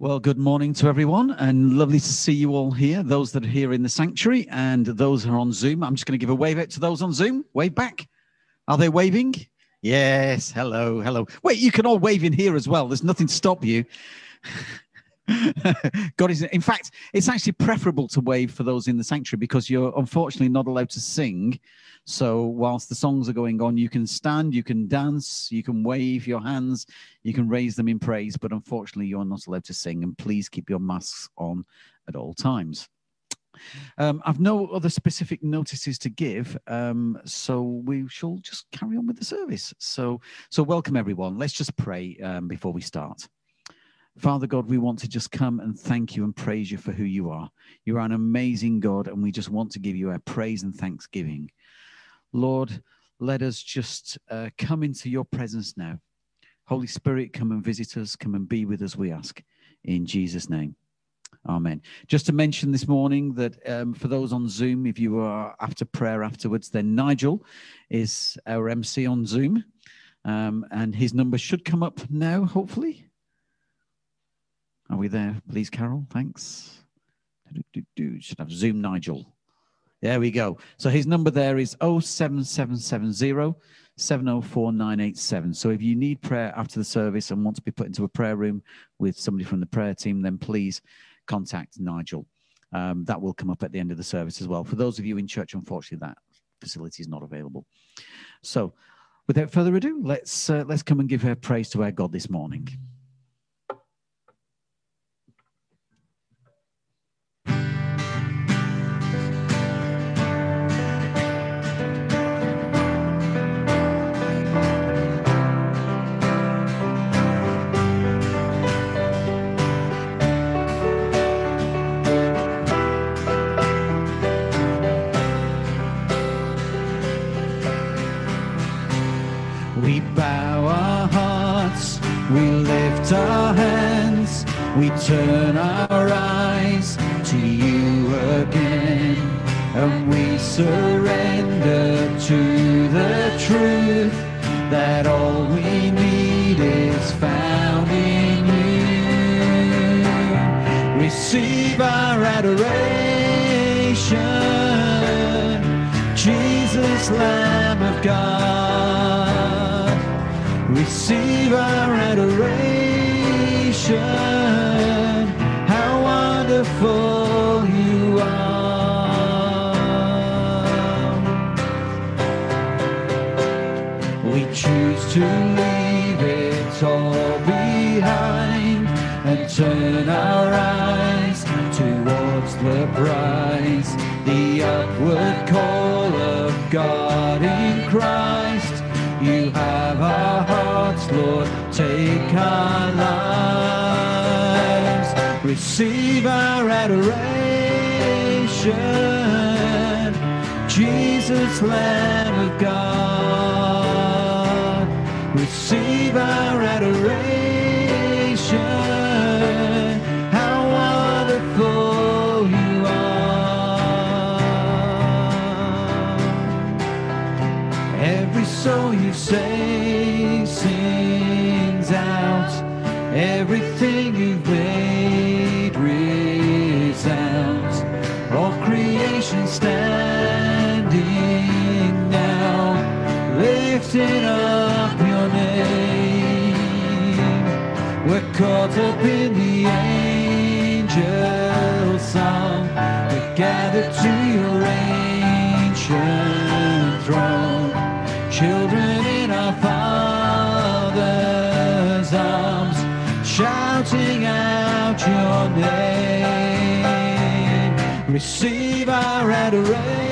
Well, good morning to everyone, and lovely to see you all here. Those that are here in the sanctuary and those who are on Zoom. I'm just going to give a wave out to those on Zoom. Wave back. Are they waving? Yes. Hello. Hello. Wait, you can all wave in here as well. There's nothing to stop you. God is, in fact, it's actually preferable to wave for those in the sanctuary because you're unfortunately not allowed to sing. So, whilst the songs are going on, you can stand, you can dance, you can wave your hands, you can raise them in praise, but unfortunately, you're not allowed to sing. And please keep your masks on at all times. Um, I've no other specific notices to give, um, so we shall just carry on with the service. So, so welcome everyone. Let's just pray um, before we start. Father God, we want to just come and thank you and praise you for who you are. You are an amazing God, and we just want to give you our praise and thanksgiving. Lord, let us just uh, come into your presence now. Holy Spirit, come and visit us, come and be with us, we ask. In Jesus' name. Amen. Just to mention this morning that um, for those on Zoom, if you are after prayer afterwards, then Nigel is our MC on Zoom. Um, and his number should come up now, hopefully. Are we there? Please, Carol. Thanks. Should have Zoom Nigel. There we go. So his number there is 07770 704987. So if you need prayer after the service and want to be put into a prayer room with somebody from the prayer team, then please contact Nigel. Um, that will come up at the end of the service as well. For those of you in church, unfortunately, that facility is not available. So without further ado, let's uh, let's come and give her praise to our God this morning. Our hearts, we lift our hands, we turn our eyes to you again, and we surrender to the truth that all we need is found in you. Receive our adoration, Jesus, Lamb of God. Receive our adoration how wonderful you are. We choose to leave it all behind and turn our eyes towards the prize, the upward call of God in Christ. Lord, take our lives receive our adoration. Jesus, Lamb of God, receive our adoration. How wonderful you are. Every soul you save everything you've made resounds. All creation standing now, lifting up your name. We're caught up in the angel song. We gather to your ancient your name. Receive our adoration.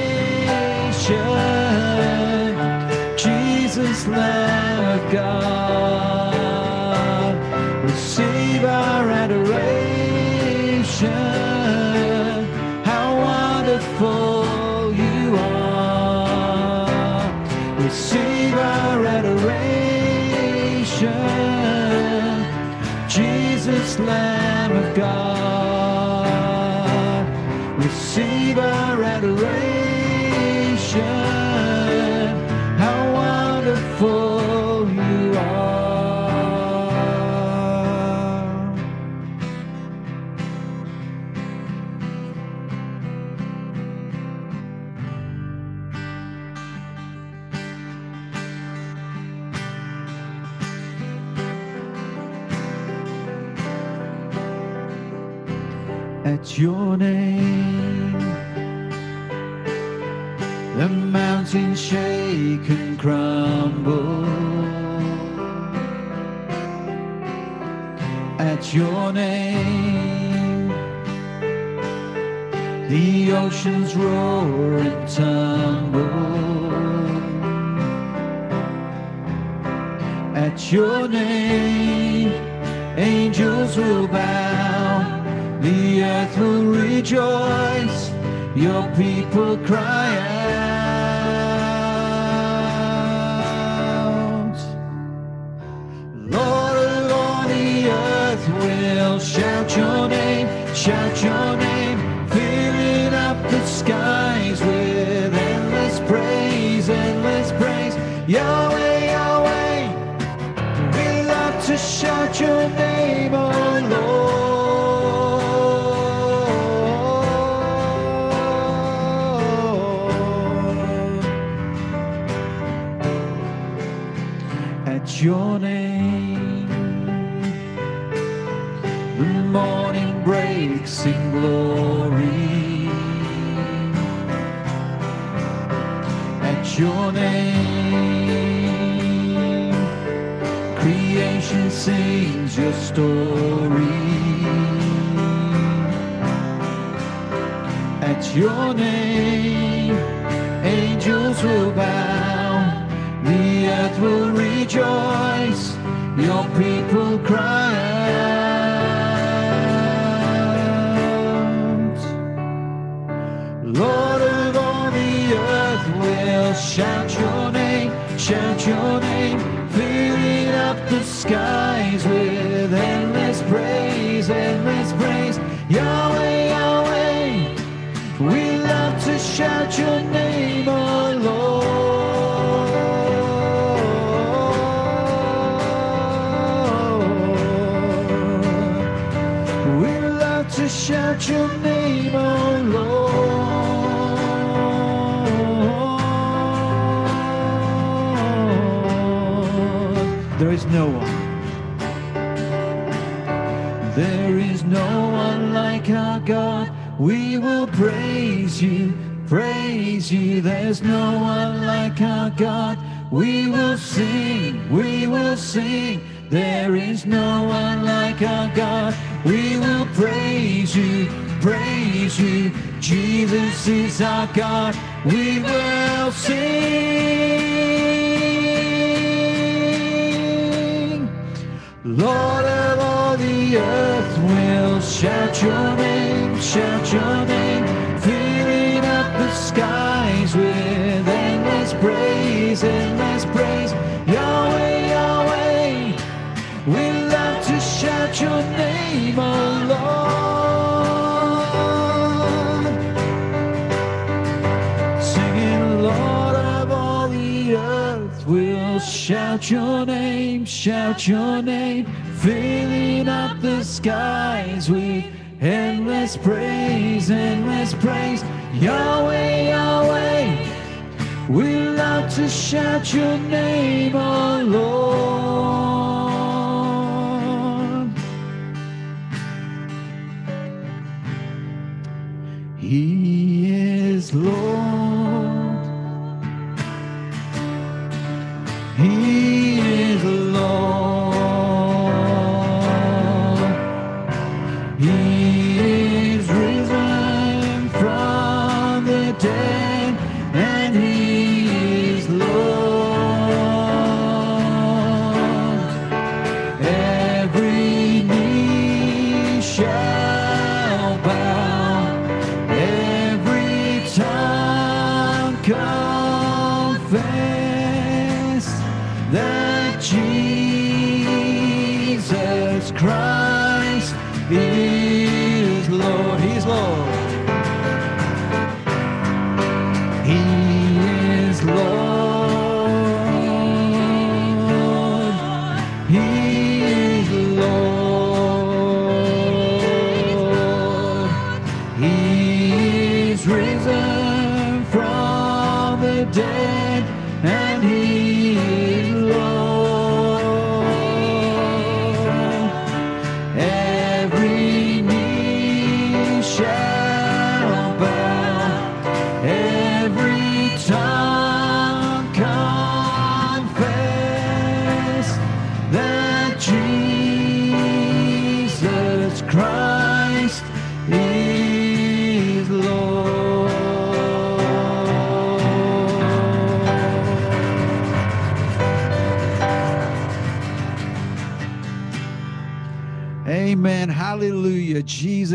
At your name, the oceans roar and tumble. At your name, angels will bow, the earth will rejoice, your people cry glory. At your name, creation sings your story. At your name, angels will bow, the earth will rejoice, your people cry out. Shout your name, shout your name, filling up the skies with endless praise, endless praise. Yahweh, Yahweh, we love to shout your name, no one. There is no one like our God. We will praise you, praise you. There's no one like our God. We will sing, we will sing. There is no one like our God. We will praise you, praise you. Jesus is our God. We will sing. Lord of all the earth will shout your name, shout your name, filling up the skies with endless praise, endless praise. Yahweh, Yahweh, we love to shout your name, oh Lord. Shout your name, shout your name, filling up the skies with endless praise, endless praise. Yahweh, Yahweh, we love to shout your name, oh Lord.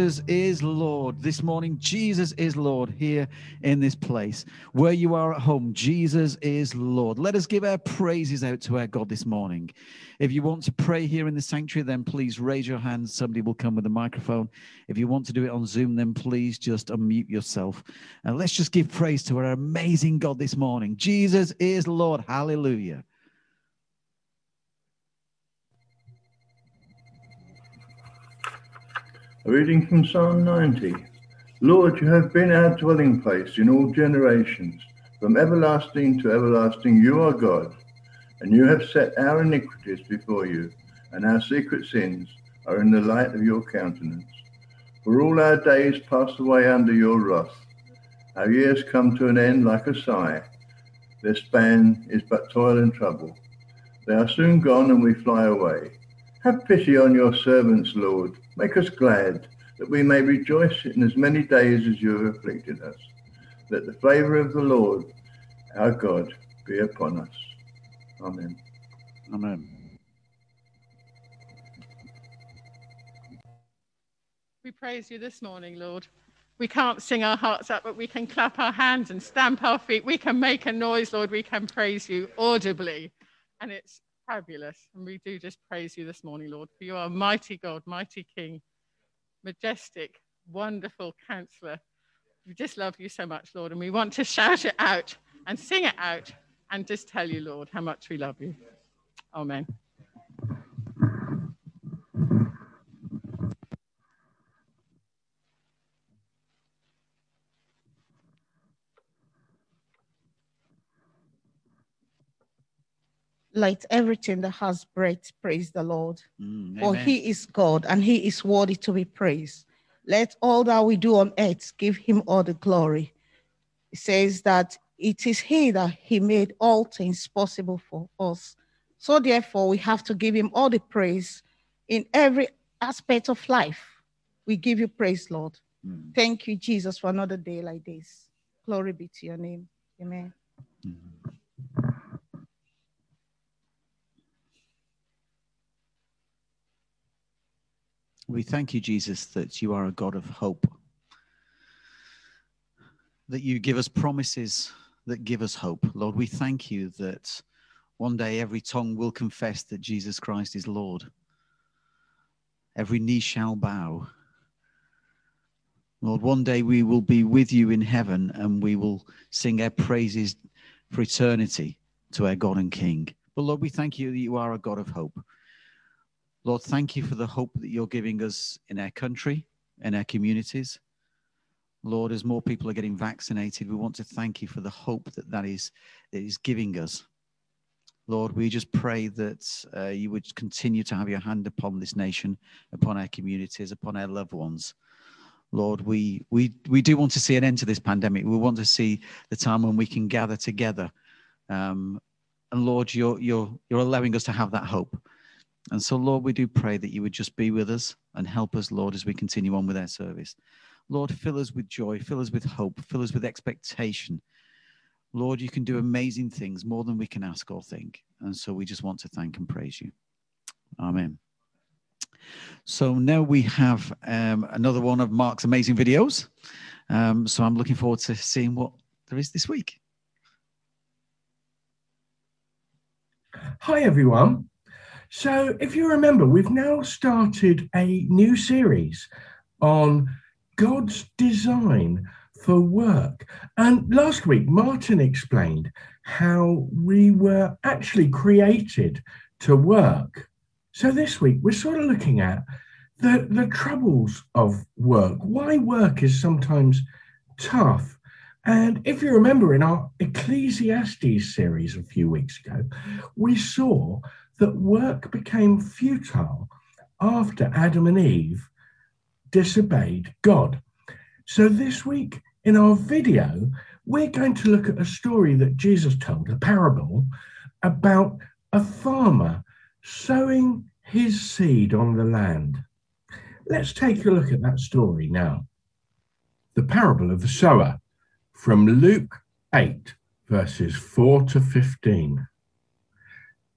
Jesus is Lord. This morning, Jesus is Lord here in this place. Where you are at home, Jesus is Lord. Let us give our praises out to our God this morning. If you want to pray here in the sanctuary, then please raise your hand. Somebody will come with a microphone. If you want to do it on Zoom, then please just unmute yourself. And let's just give praise to our amazing God this morning. Jesus is Lord. Hallelujah. A reading from Psalm 90. Lord, you have been our dwelling place in all generations. From everlasting to everlasting, you are God, and you have set our iniquities before you, and our secret sins are in the light of your countenance. For all our days pass away under your wrath. Our years come to an end like a sigh. Their span is but toil and trouble. They are soon gone, and we fly away. Have pity on your servants, Lord Make us glad, that we may rejoice in as many days as you have afflicted us. Let the favour of the Lord, our God, be upon us. Amen. Amen. We praise you this morning, Lord. We can't sing our hearts up, but we can clap our hands and stamp our feet. We can make a noise, Lord. We can praise you audibly. And it's fabulous. And we do just praise you this morning, Lord, for you are mighty God, mighty King, majestic, wonderful counselor. We just love you so much, Lord. And we want to shout it out and sing it out and just tell you, Lord, how much we love you. Amen. Let everything that has breath praise the Lord. Mm, For he is God and he is worthy to be praised. Let all that we do on earth give him all the glory. It says that it is he that he made all things possible for us. So therefore, we have to give him all the praise in every aspect of life. We give you praise, Lord. Mm. Thank you, Jesus, for another day like this. Glory be to your name. Amen. Mm. We thank you, Jesus, that you are a God of hope, that you give us promises that give us hope. Lord, we thank you that one day every tongue will confess that Jesus Christ is Lord. Every knee shall bow. Lord, one day we will be with you in heaven and we will sing our praises for eternity to our God and King. But Lord, we thank you that you are a God of hope. Lord, thank you for the hope that you're giving us in our country, in our communities. Lord, as more people are getting vaccinated, we want to thank you for the hope that that is, that is giving us. Lord, we just pray that uh, you would continue to have your hand upon this nation, upon our communities, upon our loved ones. Lord, we, we, we do want to see an end to this pandemic. We want to see the time when we can gather together. Um, and Lord, you're, you're, you're allowing us to have that hope. And so, Lord, we do pray that you would just be with us and help us, Lord, as we continue on with our service. Lord, fill us with joy, fill us with hope, fill us with expectation. Lord, you can do amazing things more than we can ask or think. And so we just want to thank and praise you. Amen. So now we have um, another one of Mark's amazing videos. Um, so I'm looking forward to seeing what there is this week. Hi, everyone. So, if you remember, we've now started a new series on God's design for work. And last week, Martin explained how we were actually created to work. So, this week, we're sort of looking at the, the troubles of work, why work is sometimes tough. And if you remember in our Ecclesiastes series a few weeks ago, we saw that work became futile after Adam and Eve disobeyed God. So, this week in our video, we're going to look at a story that Jesus told, a parable about a farmer sowing his seed on the land. Let's take a look at that story now. The parable of the sower from Luke 8, verses 4 to 15.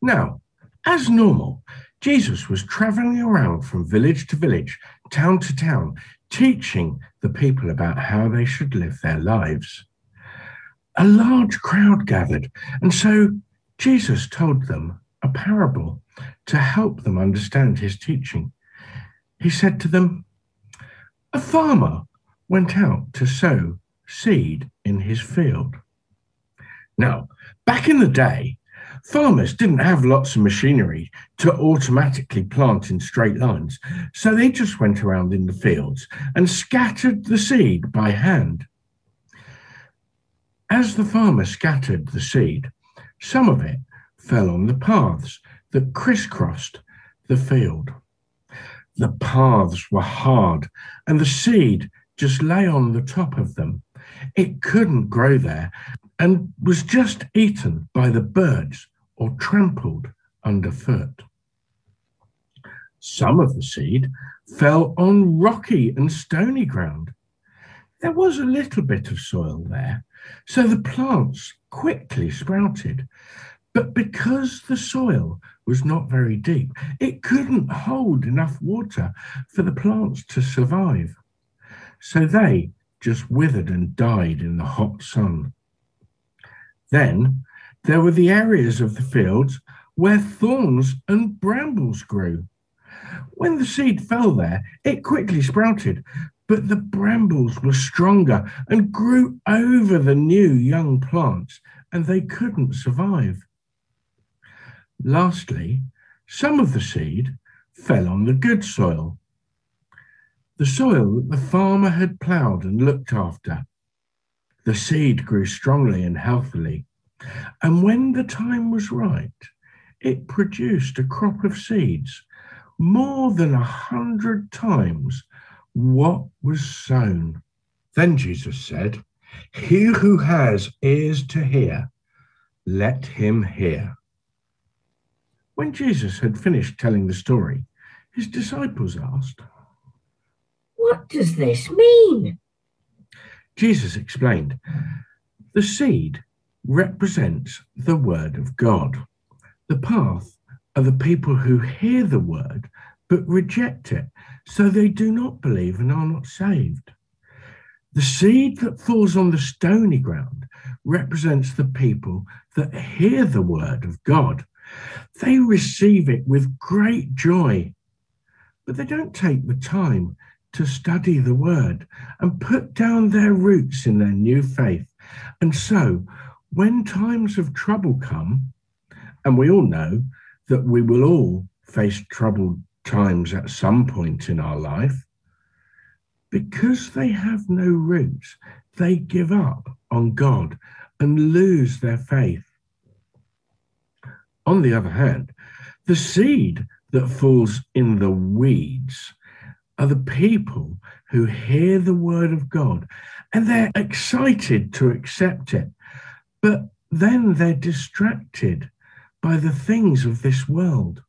Now, as normal, Jesus was traveling around from village to village, town to town, teaching the people about how they should live their lives. A large crowd gathered, and so Jesus told them a parable to help them understand his teaching. He said to them, A farmer went out to sow seed in his field. Now, back in the day, farmers didn't have lots of machinery to automatically plant in straight lines, so they just went around in the fields and scattered the seed by hand. As the farmer scattered the seed, some of it fell on the paths that crisscrossed the field. The paths were hard, and the seed just lay on the top of them. It couldn't grow there and was just eaten by the birds or trampled underfoot. Some of the seed fell on rocky and stony ground. There was a little bit of soil there, so the plants quickly sprouted. But because the soil was not very deep, it couldn't hold enough water for the plants to survive. So they just withered and died in the hot sun. Then there were the areas of the fields where thorns and brambles grew. When the seed fell there, it quickly sprouted, but the brambles were stronger and grew over the new young plants, and they couldn't survive. Lastly, some of the seed fell on the good soil, the soil that the farmer had ploughed and looked after. The seed grew strongly and healthily, and when the time was right, it produced a crop of seeds more than a hundred times what was sown. Then Jesus said, He who has ears to hear, let him hear. When Jesus had finished telling the story, his disciples asked, What does this mean? Jesus explained, The seed represents the word of God. The path are the people who hear the word but reject it so they do not believe and are not saved. The seed that falls on the stony ground represents the people that hear the word of God. They receive it with great joy, but they don't take the time to study the word and put down their roots in their new faith. And so, when times of trouble come, and we all know that we will all face troubled times at some point in our life, because they have no roots, they give up on God and lose their faith. On the other hand, the seed that falls in the weeds are the people who hear the word of God and they're excited to accept it, but then they're distracted by the things of this world.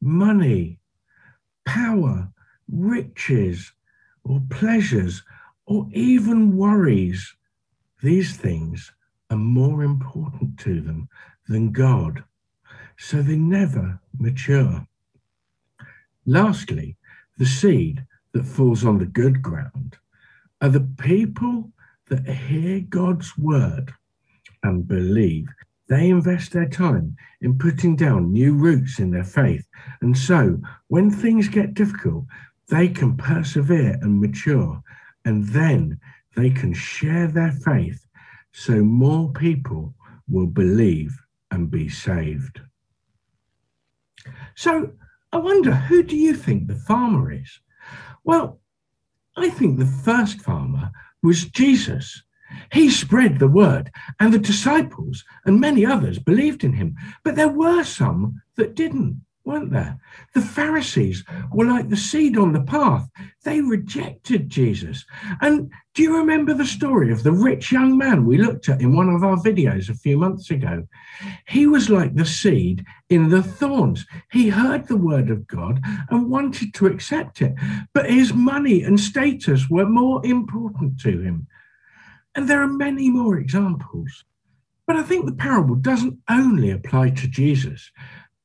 Money, power, riches, or pleasures, or even worries, these things are more important to them than God, so they never mature. Lastly, the seed that falls on the good ground are the people that hear God's word and believe they invest their time in putting down new roots in their faith. And so, when things get difficult, they can persevere and mature. And then they can share their faith so more people will believe and be saved. So, I wonder who do you think the farmer is? Well, I think the first farmer was Jesus he spread the word, and the disciples and many others believed in him. But there were some that didn't, weren't there? The Pharisees were like the seed on the path. They rejected Jesus. And do you remember the story of the rich young man we looked at in one of our videos a few months ago? He was like the seed in the thorns. He heard the word of God and wanted to accept it, but his money and status were more important to him. And there are many more examples. But I think the parable doesn't only apply to Jesus,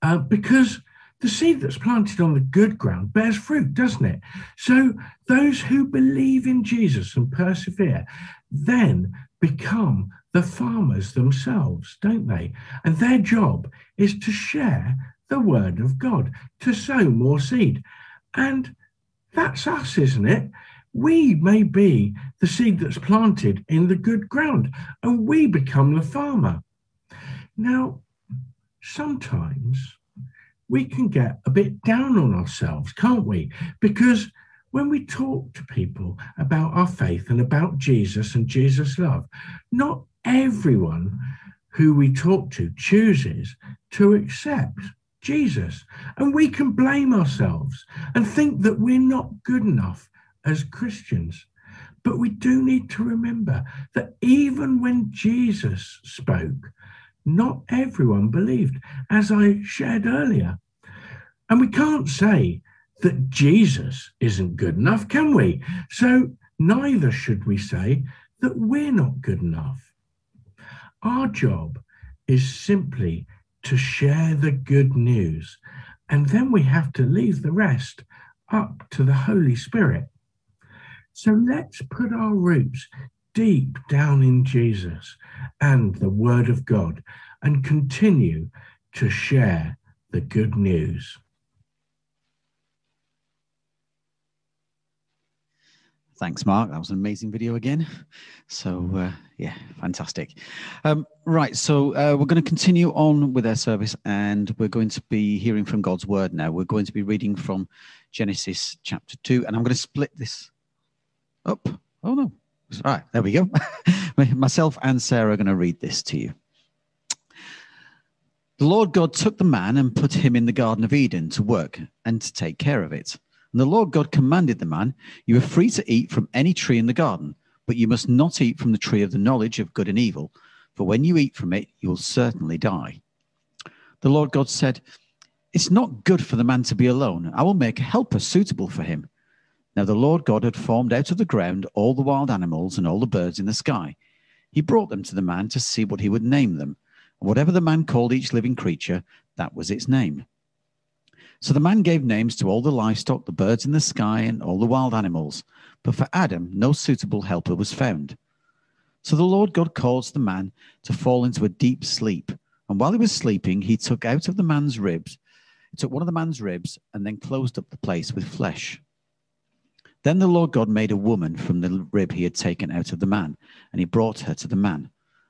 uh, because the seed that's planted on the good ground bears fruit, doesn't it? So those who believe in Jesus and persevere then become the farmers themselves, don't they? And their job is to share the word of God, to sow more seed. And that's us, isn't it? We may be the seed that's planted in the good ground, and we become the farmer. Now, sometimes we can get a bit down on ourselves, can't we? Because when we talk to people about our faith and about Jesus and Jesus' love, not everyone who we talk to chooses to accept Jesus. And we can blame ourselves and think that we're not good enough as Christians. But we do need to remember that even when Jesus spoke, not everyone believed, as I shared earlier. And we can't say that Jesus isn't good enough, can we? So neither should we say that we're not good enough. Our job is simply to share the good news, and then we have to leave the rest up to the Holy Spirit. So let's put our roots deep down in Jesus and the Word of God and continue to share the good news. Thanks, Mark. That was an amazing video again. So, uh, yeah, fantastic. Um, right, so uh, we're going to continue on with our service and we're going to be hearing from God's word now. We're going to be reading from Genesis chapter 2, and I'm going to split this up. Oh, no. All right, there we go. Myself and Sarah are going to read this to you. The Lord God took the man and put him in the Garden of Eden to work and to take care of it. And the Lord God commanded the man, You are free to eat from any tree in the garden, but you must not eat from the tree of the knowledge of good and evil, for when you eat from it, you will certainly die. The Lord God said, It's not good for the man to be alone. I will make a helper suitable for him. Now the Lord God had formed out of the ground all the wild animals and all the birds in the sky. He brought them to the man to see what he would name them. And whatever the man called each living creature, that was its name. So the man gave names to all the livestock, the birds in the sky, and all the wild animals. But for Adam, no suitable helper was found. So the Lord God caused the man to fall into a deep sleep. And while he was sleeping, he took out of the man's ribs, took one of the man's ribs, and then closed up the place with flesh. Then the Lord God made a woman from the rib he had taken out of the man, and he brought her to the man.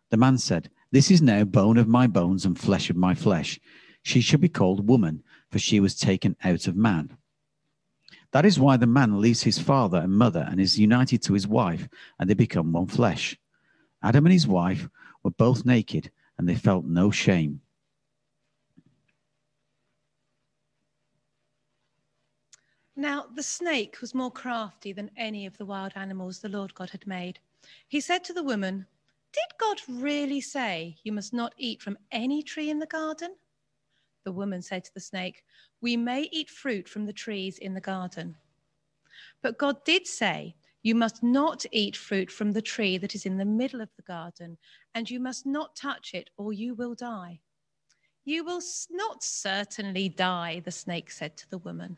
The man said, This is now bone of my bones and flesh of my flesh. She shall be called woman for she was taken out of man. That is why the man leaves his father and mother and is united to his wife, and they become one flesh. Adam and his wife were both naked, and they felt no shame. Now, the snake was more crafty than any of the wild animals the Lord God had made. He said to the woman, Did God really say you must not eat from any tree in the garden? The woman said to the snake, We may eat fruit from the trees in the garden. But God did say, You must not eat fruit from the tree that is in the middle of the garden, and you must not touch it, or you will die. You will not certainly die, the snake said to the woman.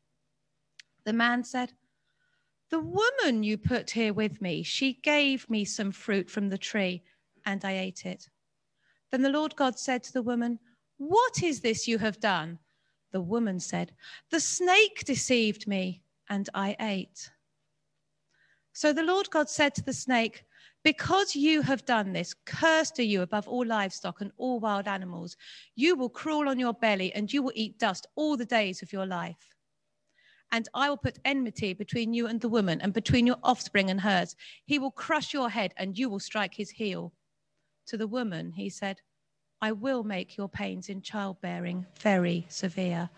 The man said, The woman you put here with me, she gave me some fruit from the tree, and I ate it. Then the Lord God said to the woman, What is this you have done? The woman said, The snake deceived me, and I ate. So the Lord God said to the snake, Because you have done this, cursed are you above all livestock and all wild animals. You will crawl on your belly, and you will eat dust all the days of your life. And I will put enmity between you and the woman, and between your offspring and hers. He will crush your head, and you will strike his heel. To the woman, he said, I will make your pains in childbearing very severe.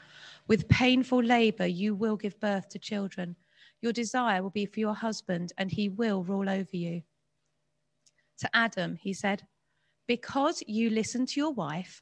With painful labor, you will give birth to children. Your desire will be for your husband, and he will rule over you. To Adam, he said, Because you listened to your wife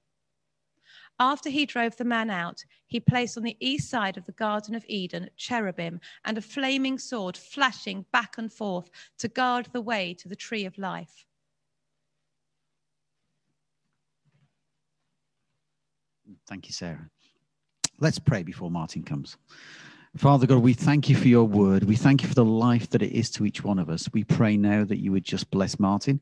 After he drove the man out, he placed on the east side of the Garden of Eden cherubim and a flaming sword flashing back and forth to guard the way to the tree of life. Thank you, Sarah. Let's pray before Martin comes. Father God, we thank you for your word. We thank you for the life that it is to each one of us. We pray now that you would just bless Martin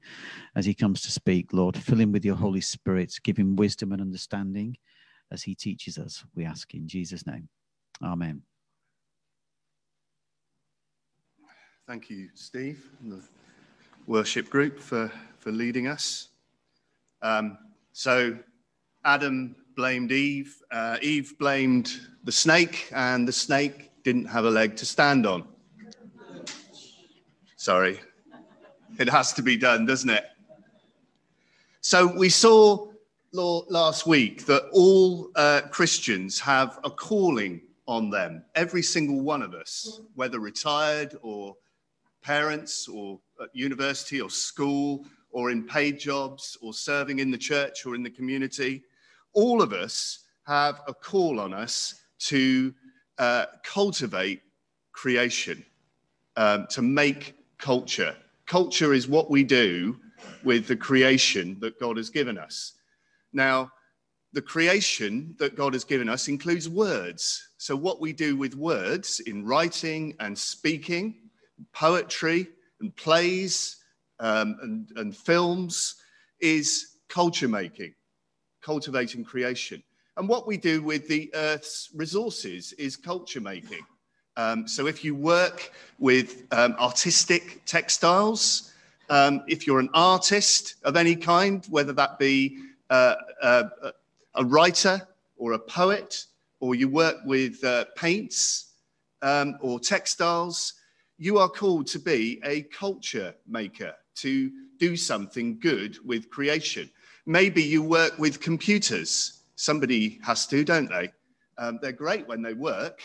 as he comes to speak. Lord, fill him with your Holy Spirit, give him wisdom and understanding as he teaches us. We ask in Jesus' name. Amen. Thank you, Steve, and the worship group for, for leading us. Um, so, Adam blamed Eve. Uh, Eve blamed the snake, and the snake didn't have a leg to stand on. Sorry. It has to be done, doesn't it? So we saw last week that all uh, Christians have a calling on them, every single one of us, whether retired or parents or at university or school or in paid jobs or serving in the church or in the community all of us have a call on us to uh, cultivate creation, um, to make culture. Culture is what we do with the creation that God has given us. Now, the creation that God has given us includes words. So, what we do with words in writing and speaking, poetry and plays um, and, and films is culture making cultivating creation. And what we do with the Earth's resources is culture making. Um, so if you work with um, artistic textiles, um, if you're an artist of any kind, whether that be uh, a writer or a poet, or you work with uh, paints um, or textiles, you are called to be a culture maker, to do something good with creation. Maybe you work with computers. Somebody has to, don't they? Um, they're great when they work.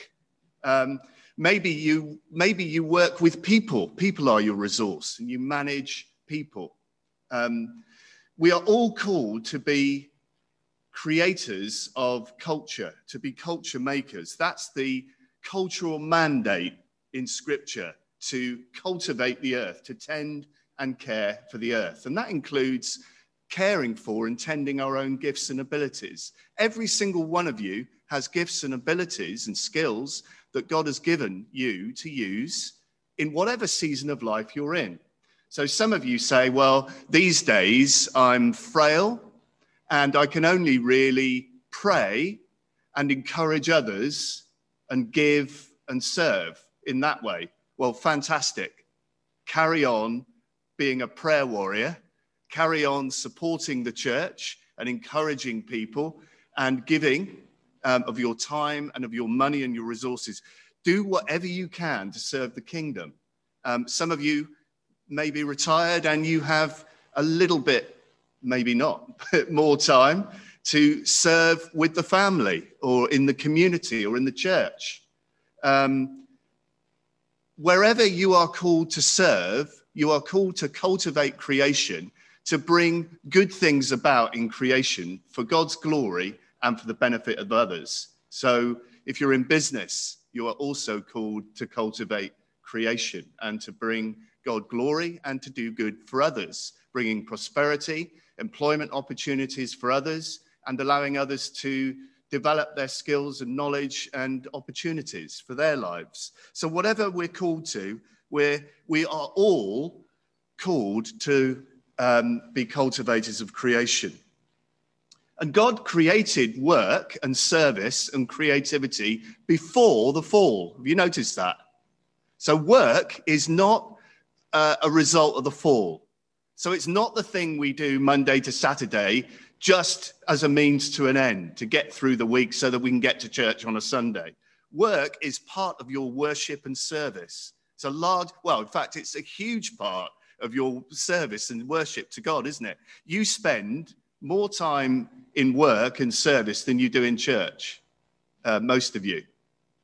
Um, maybe you maybe you work with people. People are your resource, and you manage people. Um, we are all called to be creators of culture, to be culture makers. That's the cultural mandate in Scripture to cultivate the earth, to tend and care for the earth, and that includes caring for and tending our own gifts and abilities. Every single one of you has gifts and abilities and skills that God has given you to use in whatever season of life you're in. So some of you say, well, these days I'm frail and I can only really pray and encourage others and give and serve in that way. Well, fantastic. Carry on being a prayer warrior carry on supporting the church and encouraging people and giving um, of your time and of your money and your resources. do whatever you can to serve the kingdom. Um, some of you may be retired and you have a little bit, maybe not, more time to serve with the family or in the community or in the church. Um, wherever you are called to serve, you are called to cultivate creation, to bring good things about in creation for God's glory and for the benefit of others. So if you're in business, you are also called to cultivate creation and to bring God glory and to do good for others, bringing prosperity, employment opportunities for others, and allowing others to develop their skills and knowledge and opportunities for their lives. So, whatever we're called to, we're, we are all called to um, be cultivators of creation. And God created work and service and creativity before the fall. Have you noticed that? So, work is not uh, a result of the fall. So, it's not the thing we do Monday to Saturday just as a means to an end to get through the week so that we can get to church on a Sunday. Work is part of your worship and service. It's a large, well, in fact, it's a huge part of your service and worship to God, isn't it? You spend more time in work and service than you do in church, uh, most of you.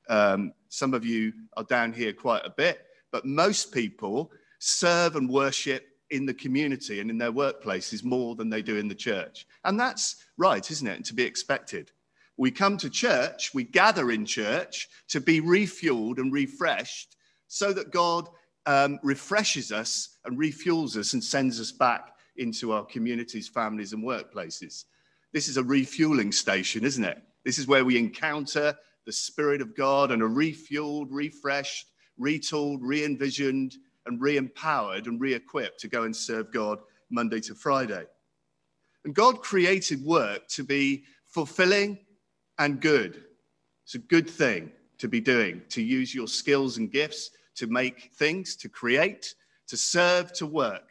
Um, some of you are down here quite a bit, but most people serve and worship in the community and in their workplaces more than they do in the church. And that's right, isn't it? And to be expected. We come to church, we gather in church to be refueled and refreshed so that God um, refreshes us and refuels us and sends us back into our communities, families, and workplaces. This is a refueling station, isn't it? This is where we encounter the Spirit of God and are refueled, refreshed, retooled, re envisioned, and re empowered and re equipped to go and serve God Monday to Friday. And God created work to be fulfilling and good. It's a good thing to be doing, to use your skills and gifts to make things, to create, to serve, to work.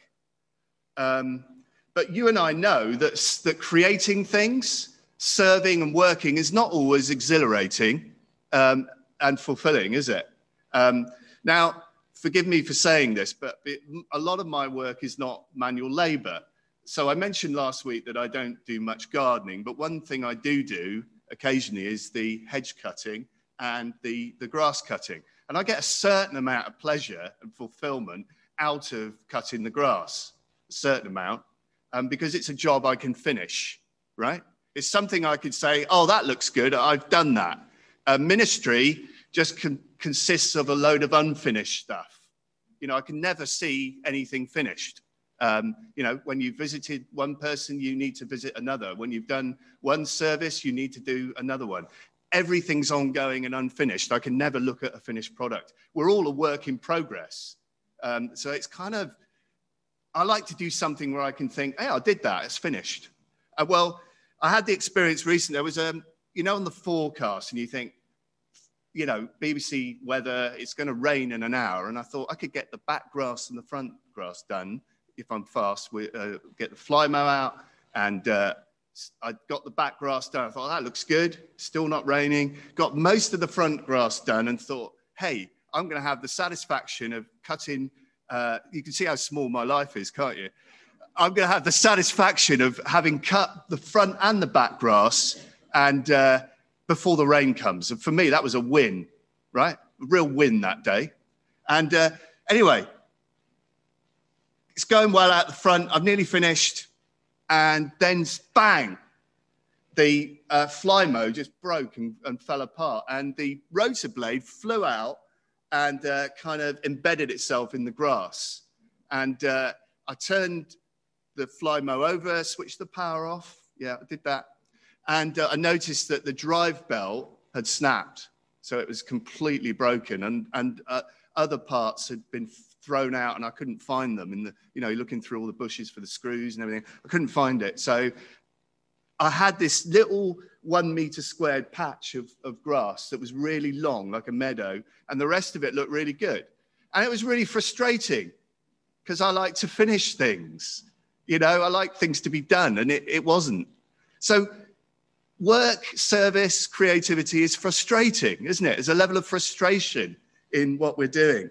Um, but you and I know that, that creating things, serving and working is not always exhilarating um, and fulfilling, is it? Um, now, forgive me for saying this, but it, a lot of my work is not manual labor. So I mentioned last week that I don't do much gardening, but one thing I do do occasionally is the hedge cutting and the, the grass cutting. And I get a certain amount of pleasure and fulfillment out of cutting the grass, a certain amount, um, because it's a job I can finish, right? It's something I could say, oh, that looks good. I've done that. A ministry just con- consists of a load of unfinished stuff. You know, I can never see anything finished. Um, you know, when you've visited one person, you need to visit another. When you've done one service, you need to do another one. Everything's ongoing and unfinished. I can never look at a finished product. We're all a work in progress. Um, so it's kind of, I like to do something where I can think, hey, I did that, it's finished. Uh, well, I had the experience recently. There was, um, you know, on the forecast, and you think, you know, BBC weather, it's going to rain in an hour. And I thought I could get the back grass and the front grass done if I'm fast. We, uh, get the Flymo out and uh, I got the back grass done. I thought, that looks good. Still not raining. Got most of the front grass done and thought, hey, I'm going to have the satisfaction of cutting. Uh, you can see how small my life is, can't you? I'm going to have the satisfaction of having cut the front and the back grass and uh, before the rain comes. And for me, that was a win, right? A real win that day. And uh, anyway, it's going well out the front. I've nearly finished. And then bang, the uh, Flymo just broke and, and, fell apart. And the rotor blade flew out and uh, kind of embedded itself in the grass. And uh, I turned the fly Flymo over, switched the power off. Yeah, I did that and uh, I noticed that the drive belt had snapped. So it was completely broken, and, and uh, other parts had been thrown out, and I couldn't find them. In the, you know, looking through all the bushes for the screws and everything, I couldn't find it. So I had this little one meter squared patch of, of grass that was really long, like a meadow, and the rest of it looked really good. And it was really frustrating because I like to finish things. You know, I like things to be done, and it, it wasn't. So work, service, creativity is frustrating, isn't it? There's a level of frustration in what we're doing.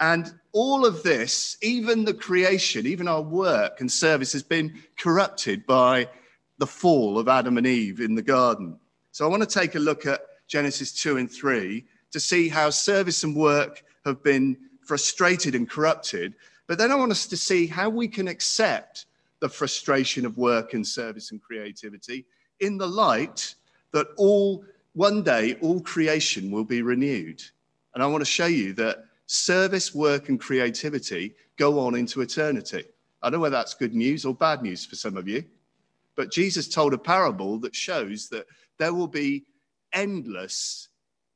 And all of this, even the creation, even our work and service, has been corrupted by the fall of Adam and Eve in the garden. So I want to take a look at Genesis 2 and 3 to see how service and work have been frustrated and corrupted. But then I want us to see how we can accept the frustration of work and service and creativity in the light that all one day all creation will be renewed. And I want to show you that service, work, and creativity go on into eternity. I don't know whether that's good news or bad news for some of you, but Jesus told a parable that shows that there will be endless,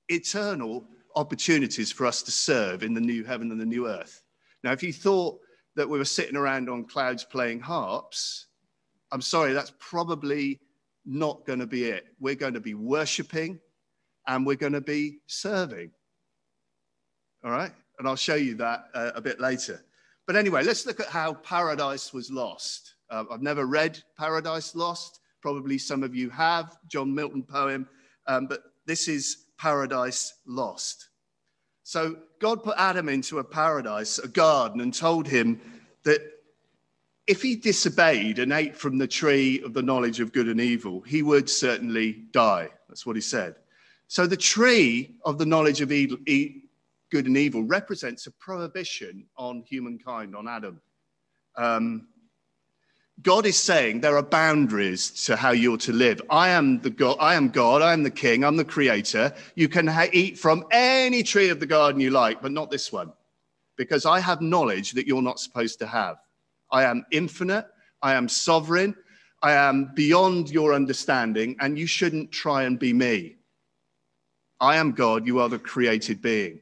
eternal opportunities for us to serve in the new heaven and the new earth. Now, if you thought that we were sitting around on clouds playing harps, I'm sorry, that's probably not going to be it. We're going to be worshiping and we're going to be serving. All right? And I'll show you that uh, a bit later. But anyway, let's look at how paradise was lost. Uh, I've never read Paradise Lost. Probably some of you have, John Milton poem. Um, but this is Paradise Lost. So God put Adam into a paradise, a garden, and told him that if he disobeyed and ate from the tree of the knowledge of good and evil, he would certainly die. That's what he said. So the tree of the knowledge of evil, good and evil represents a prohibition on humankind, on Adam. Um, God is saying there are boundaries to how you're to live. I am the God. I am God. I am the King. I'm the Creator. You can ha- eat from any tree of the garden you like, but not this one, because I have knowledge that you're not supposed to have. I am infinite. I am sovereign. I am beyond your understanding, and you shouldn't try and be me. I am God. You are the created being.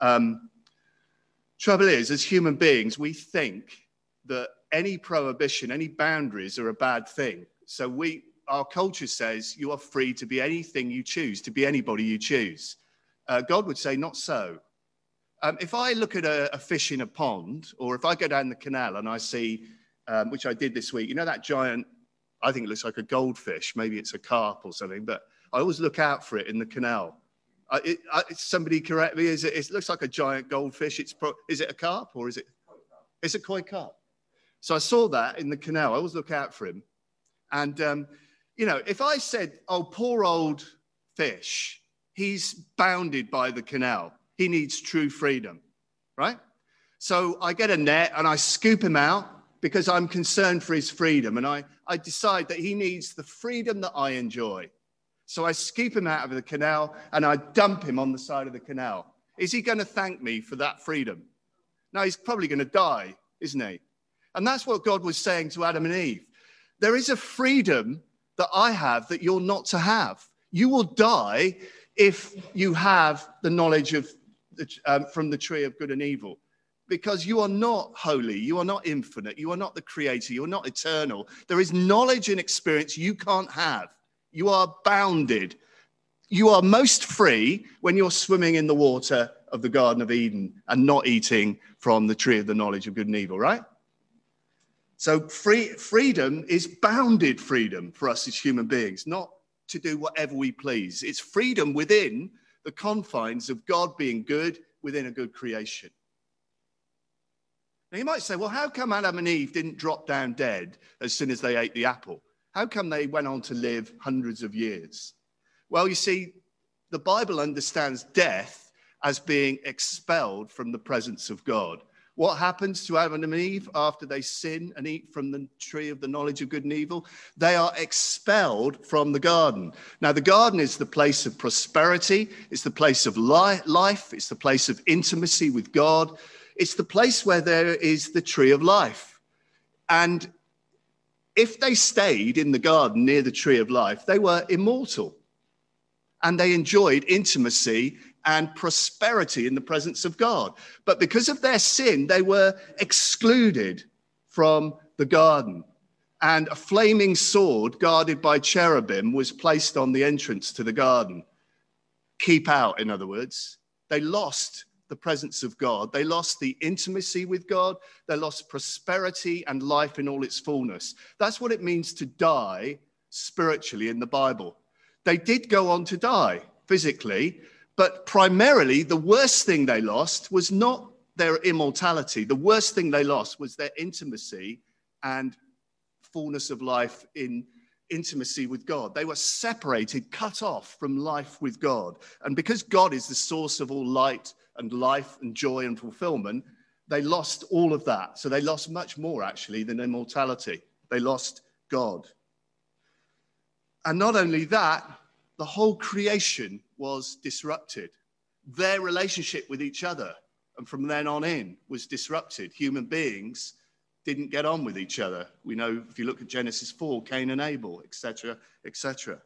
Um, trouble is, as human beings, we think that any prohibition, any boundaries are a bad thing. So we, our culture says you are free to be anything you choose, to be anybody you choose. Uh, God would say, not so. Um, if I look at a, a, fish in a pond, or if I go down the canal and I see, um, which I did this week, you know that giant, I think it looks like a goldfish, maybe it's a carp or something, but I always look out for it in the canal. It, somebody correct me, is it, it looks like a giant goldfish. It's pro, is it a carp or is it? It's a koi carp. So I saw that in the canal. I always look out for him. And, um, you know, if I said, oh, poor old fish, he's bounded by the canal, he needs true freedom, right? So I get a net and I scoop him out because I'm concerned for his freedom. And I, I decide that he needs the freedom that I enjoy. So I scoop him out of the canal and I dump him on the side of the canal. Is he going to thank me for that freedom? No, he's probably going to die, isn't he? And that's what God was saying to Adam and Eve. There is a freedom that I have that you're not to have. You will die if you have the knowledge of the, um, from the tree of good and evil because you are not holy, you are not infinite, you are not the creator, you are not eternal. There is knowledge and experience you can't have. You are bounded. You are most free when you're swimming in the water of the Garden of Eden and not eating from the tree of the knowledge of good and evil, right? So free, freedom is bounded freedom for us as human beings, not to do whatever we please. It's freedom within the confines of God being good within a good creation. Now you might say, well, how come Adam and Eve didn't drop down dead as soon as they ate the apple? How come they went on to live hundreds of years? Well, you see, the Bible understands death as being expelled from the presence of God. What happens to Adam and Eve after they sin and eat from the tree of the knowledge of good and evil? They are expelled from the garden. Now, the garden is the place of prosperity, it's the place of life, it's the place of intimacy with God, it's the place where there is the tree of life. And if they stayed in the garden near the tree of life, they were immortal and they enjoyed intimacy and prosperity in the presence of God. But because of their sin, they were excluded from the garden. And a flaming sword guarded by cherubim was placed on the entrance to the garden. Keep out, in other words. They lost the presence of God. They lost the intimacy with God. They lost prosperity and life in all its fullness. That's what it means to die spiritually in the Bible. They did go on to die physically, but primarily the worst thing they lost was not their immortality. The worst thing they lost was their intimacy and fullness of life in intimacy with God. They were separated, cut off from life with God. And because God is the source of all light and life and joy and fulfillment, they lost all of that. So they lost much more actually than immortality. They lost God. And not only that, the whole creation was disrupted. Their relationship with each other, and from then on in, was disrupted. Human beings didn't get on with each other. We know if you look at Genesis 4, Cain and Abel, etc., etc.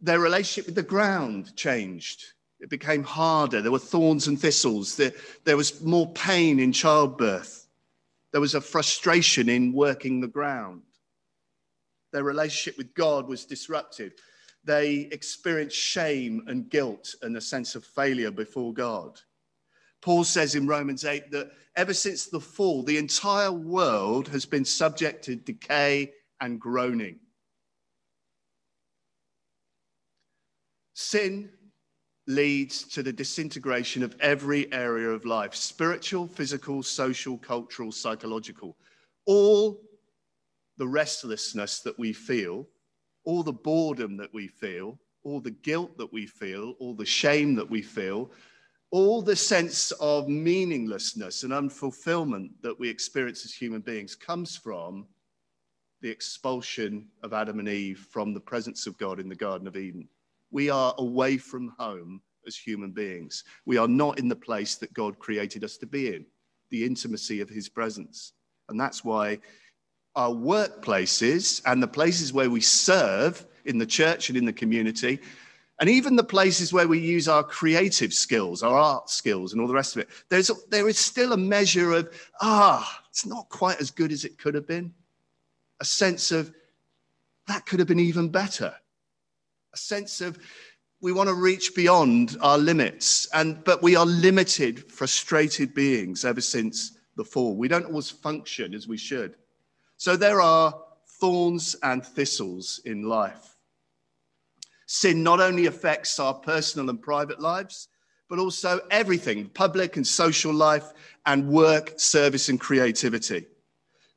Their relationship with the ground changed. It became harder. There were thorns and thistles. There, there was more pain in childbirth. There was a frustration in working the ground. Their relationship with God was disrupted. They experienced shame and guilt and a sense of failure before God. Paul says in Romans 8 that ever since the fall, the entire world has been subject to decay and groaning. Sin leads to the disintegration of every area of life spiritual, physical, social, cultural, psychological. All the restlessness that we feel, all the boredom that we feel, all the guilt that we feel, all the shame that we feel, all the sense of meaninglessness and unfulfillment that we experience as human beings comes from the expulsion of Adam and Eve from the presence of God in the Garden of Eden. We are away from home as human beings. We are not in the place that God created us to be in, the intimacy of his presence. And that's why our workplaces and the places where we serve in the church and in the community, and even the places where we use our creative skills, our art skills, and all the rest of it, there's, there is still a measure of, ah, it's not quite as good as it could have been. A sense of, that could have been even better. A sense of, we want to reach beyond our limits, and, but we are limited, frustrated beings ever since the fall. We don't always function as we should. So there are thorns and thistles in life. Sin not only affects our personal and private lives, but also everything public and social life, and work, service, and creativity.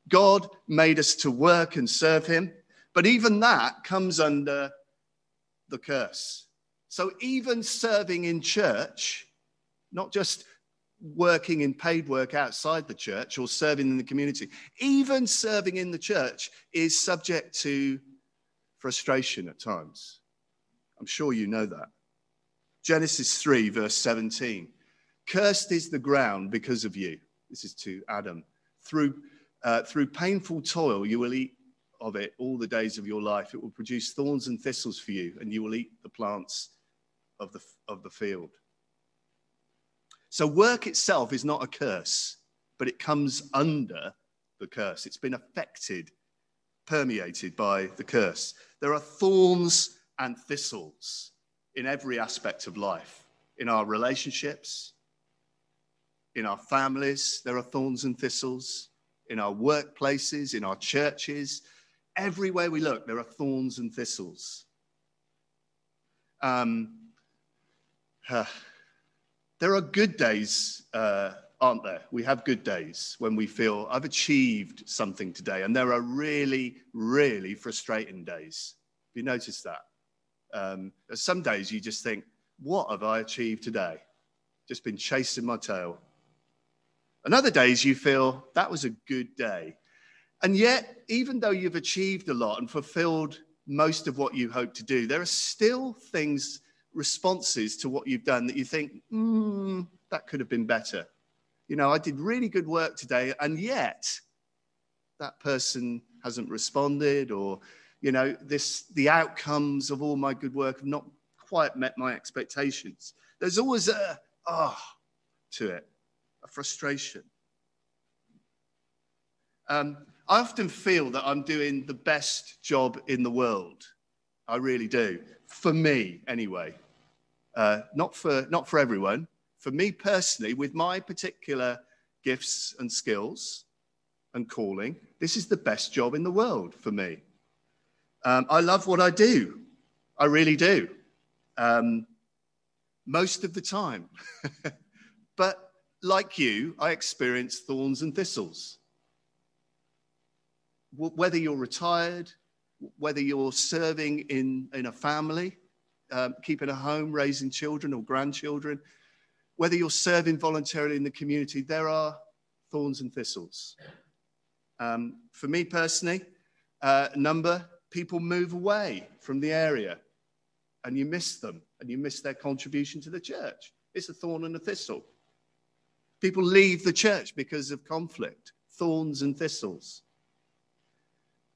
God made us to work and serve Him, but even that comes under the curse. So even serving in church, not just working in paid work outside the church or serving in the community, even serving in the church is subject to frustration at times. I'm sure you know that. Genesis 3, verse 17. Cursed is the ground because of you. This is to Adam. Through, uh, through painful toil, you will eat of it all the days of your life. It will produce thorns and thistles for you, and you will eat the plants of the, of the field. So work itself is not a curse, but it comes under the curse. It's been affected, permeated by the curse. There are thorns and thistles in every aspect of life, in our relationships, in our families, there are thorns and thistles, in our workplaces, in our churches. Everywhere we look, there are thorns and thistles. Um, there are good days, uh, aren't there? We have good days when we feel I've achieved something today. And there are really, really frustrating days. Have you noticed that? Um, some days you just think, what have I achieved today? Just been chasing my tail. And other days you feel that was a good day. And yet, even though you've achieved a lot and fulfilled most of what you hope to do, there are still things responses to what you've done that you think, hmm, that could have been better. You know, I did really good work today, and yet that person hasn't responded, or, you know, this the outcomes of all my good work have not quite met my expectations. There's always a ah oh, to it, a frustration. Um, I often feel that I'm doing the best job in the world. I really do. For me, anyway uh, not, for, not for everyone. For me personally, with my particular gifts and skills and calling, this is the best job in the world for me. Um, I love what I do. I really do. Um, most of the time. but like you, I experience thorns and thistles. Whether you're retired, whether you're serving in, in a family, um, keeping a home, raising children or grandchildren, whether you're serving voluntarily in the community, there are thorns and thistles. Um, for me personally, uh, number people move away from the area and you miss them and you miss their contribution to the church. It's a thorn and a thistle. People leave the church because of conflict, thorns and thistles.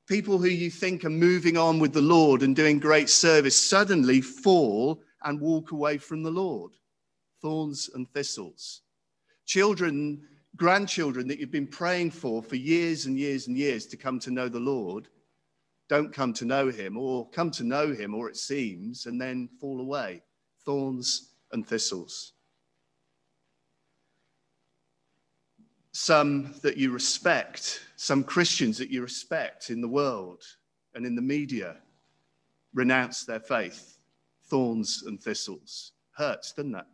People who you think are moving on with the Lord and doing great service suddenly fall and walk away from the Lord. Thorns and thistles. Children, grandchildren that you've been praying for for years and years and years to come to know the Lord don't come to know him, or come to know him, or it seems, and then fall away. Thorns and thistles. Some that you respect, some Christians that you respect in the world and in the media, renounce their faith. Thorns and thistles. Hurts, doesn't it?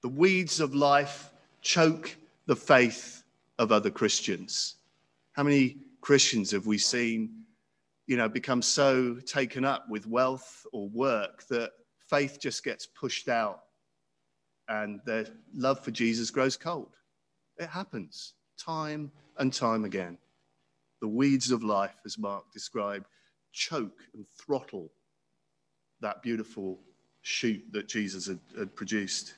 The weeds of life choke the faith of other Christians. How many Christians have we seen, you know, become so taken up with wealth or work that faith just gets pushed out and their love for Jesus grows cold? It happens time and time again. The weeds of life, as Mark described, choke and throttle that beautiful shoot that Jesus had, had produced.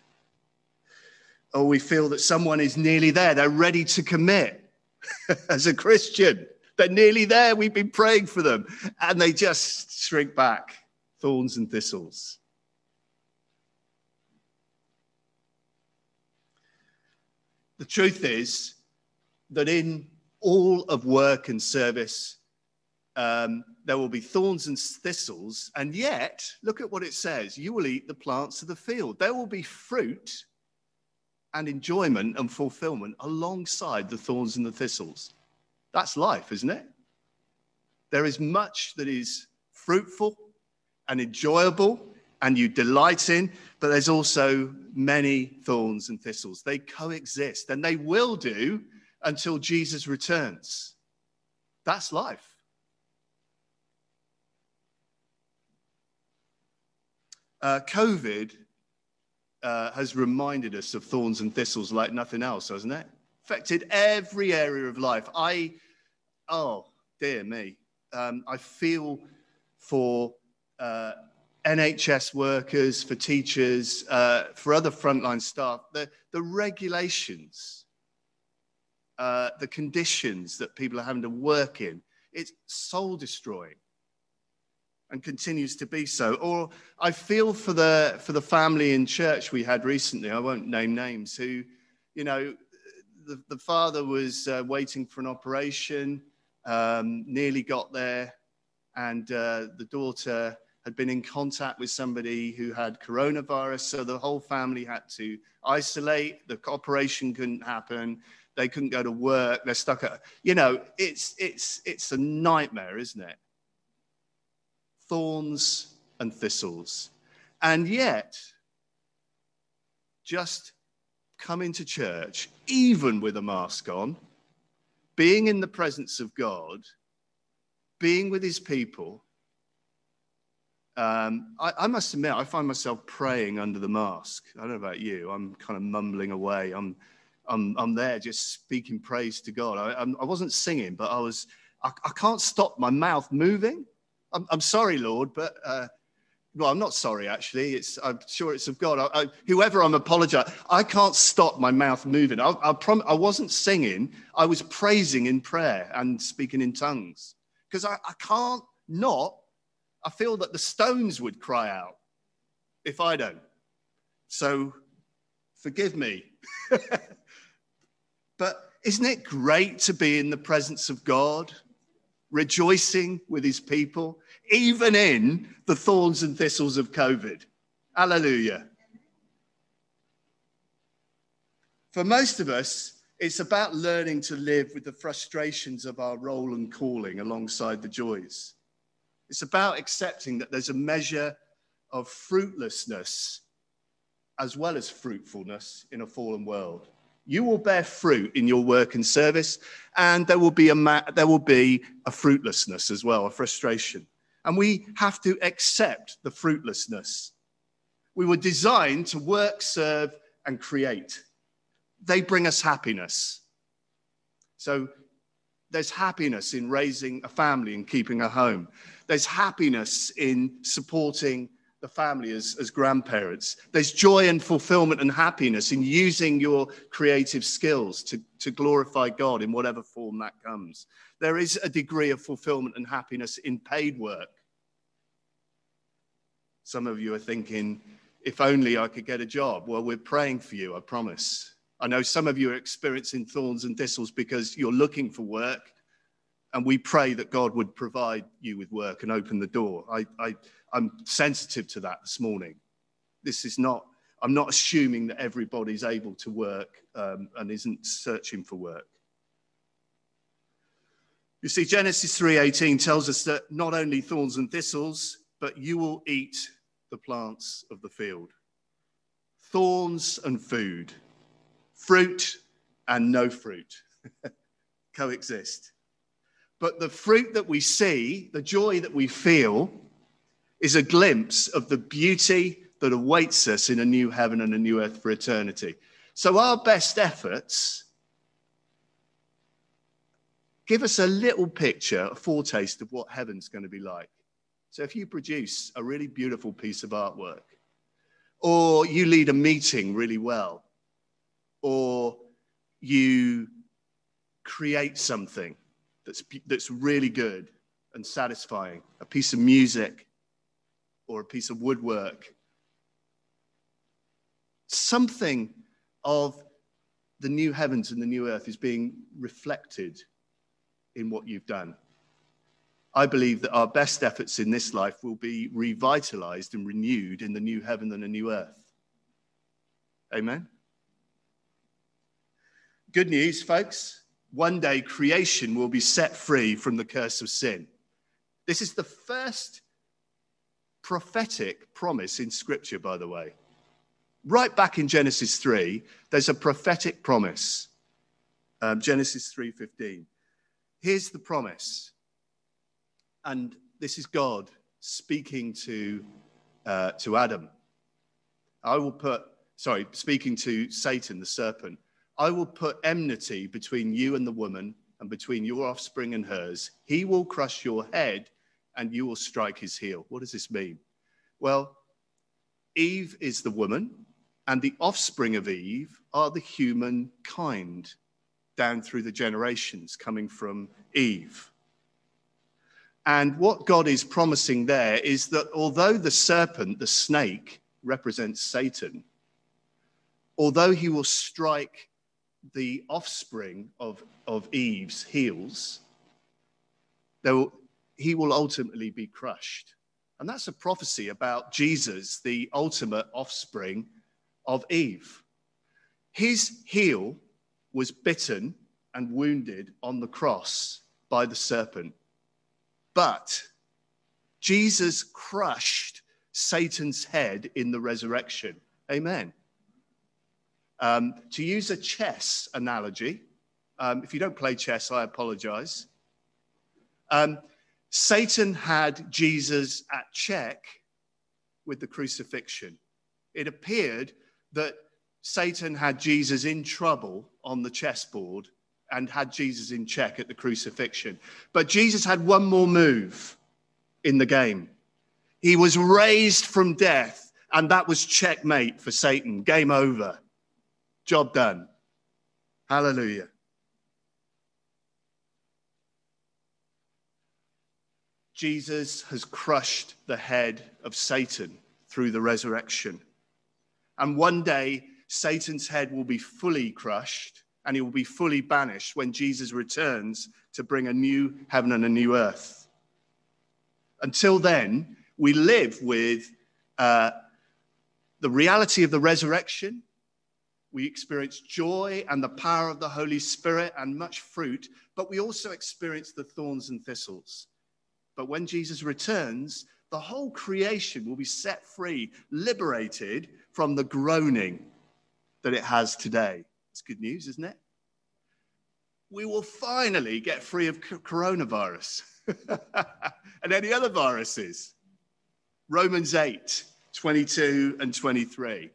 Or we feel that someone is nearly there, they're ready to commit as a Christian. They're nearly there. We've been praying for them. And they just shrink back, thorns and thistles. The truth is that in all of work and service, um, there will be thorns and thistles. And yet, look at what it says you will eat the plants of the field. There will be fruit and enjoyment and fulfillment alongside the thorns and the thistles. That's life, isn't it? There is much that is fruitful and enjoyable and you delight in, but there's also many thorns and thistles. They coexist and they will do until Jesus returns. That's life. Uh, COVID uh, has reminded us of thorns and thistles like nothing else, hasn't it? Affected every area of life. I, oh, dear me. Um, I feel for uh, NHS workers, for teachers, uh, for other frontline staff, the, the regulations, uh, the conditions that people are having to work in, it's soul destroying and continues to be so. Or I feel for the for the family in church we had recently. I won't name names. Who, you know, the, the father was uh, waiting for an operation, um, nearly got there, and uh, the daughter had been in contact with somebody who had coronavirus. So the whole family had to isolate. The operation couldn't happen. They couldn't go to work. They're stuck at, you know, it's it's it's a nightmare, isn't it? thorns and thistles. And yet, just coming to church, even with a mask on, being in the presence of God, being with his people, um, I, I, must admit, I find myself praying under the mask. I don't know about you. I'm kind of mumbling away. I'm, I'm, I'm there just speaking praise to God. I, I'm, I was not singing, but I was. I, I can't stop my mouth moving. I'm, I'm sorry, Lord, but uh, well, I'm not sorry, actually. It's, I'm sure it's of God. I, I, whoever I'm apologizing, I can't stop my mouth moving. I, I, prom- I wasn't singing, I was praising in prayer and speaking in tongues because I, I can't not. I feel that the stones would cry out if I don't. So forgive me. but isn't it great to be in the presence of God, rejoicing with his people? even in the thorns and thistles of COVID. Hallelujah. For most of us, It's about learning to live with the frustrations of our role and calling alongside the joys. It's about accepting that there's a measure of fruitlessness as well as fruitfulness in a fallen world. You will bear fruit in your work and service, and there will be a, ma- there will be a fruitlessness as well, a frustration. And we have to accept the fruitlessness. We were designed to work, serve, and create. They bring us happiness. So there's happiness in raising a family and keeping a home. There's happiness in supporting the family as, as grandparents. There's joy and fulfillment and happiness in using your creative skills to, to glorify God in whatever form that comes. There is a degree of fulfillment and happiness in paid work. Some of you are thinking, if only I could get a job. Well, we're praying for you, I promise. I know some of you are experiencing thorns and thistles because you're looking for work, and we pray that God would provide you with work and open the door. I, I, I'm sensitive to that this morning. This is not, I'm not assuming that everybody's able to work um, and isn't searching for work. You see, Genesis 3:18 tells us that not only thorns and thistles, but you will eat the plants of the field. Thorns and food, fruit and no fruit coexist. But the fruit that we see, the joy that we feel, is a glimpse of the beauty that awaits us in a new heaven and a new earth for eternity. So, our best efforts give us a little picture, a foretaste of what heaven's going to be like. So, if you produce a really beautiful piece of artwork, or you lead a meeting really well, or you create something that's, that's really good and satisfying, a piece of music, or a piece of woodwork. Something of the new heavens and the new earth is being reflected in what you've done. I believe that our best efforts in this life will be revitalized and renewed in the new heaven and the new earth. Amen. Good news, folks. One day creation will be set free from the curse of sin. This is the first prophetic promise in Scripture, by the way. Right back in Genesis 3, there's a prophetic promise. Um, Genesis 3:15. Here's the promise, and this is God speaking to uh, to Adam. I will put, sorry, speaking to Satan, the serpent. I will put enmity between you and the woman, and between your offspring and hers. He will crush your head, and you will strike his heel. What does this mean? Well, Eve is the woman, and the offspring of Eve are the human kind down through the generations coming from Eve. And what God is promising there is that although the serpent, the snake, represents Satan, although he will strike the offspring of, of Eve's heels, will, he will ultimately be crushed. And that's a prophecy about Jesus, the ultimate offspring of Eve. His heel was bitten and wounded on the cross by the serpent. But Jesus crushed Satan's head in the resurrection. Amen. Um, to use a chess analogy, um, if you don't play chess, I apologize. Um, Satan had Jesus at check with the crucifixion. It appeared that Satan had Jesus in trouble on the chessboard and had Jesus in check at the crucifixion. But Jesus had one more move in the game. He was raised from death, and that was checkmate for Satan. Game over. Job done. Hallelujah. Jesus has crushed the head of Satan through the resurrection. And one day, Satan's head will be fully crushed and he will be fully banished when Jesus returns to bring a new heaven and a new earth. Until then, we live with uh, the reality of the resurrection We experience joy and the power of the Holy Spirit and much fruit, but we also experience the thorns and thistles. But when Jesus returns, the whole creation will be set free, liberated from the groaning that it has today. It's good news, isn't it? We will finally get free of coronavirus and any other viruses. Romans 8, 22 and 23.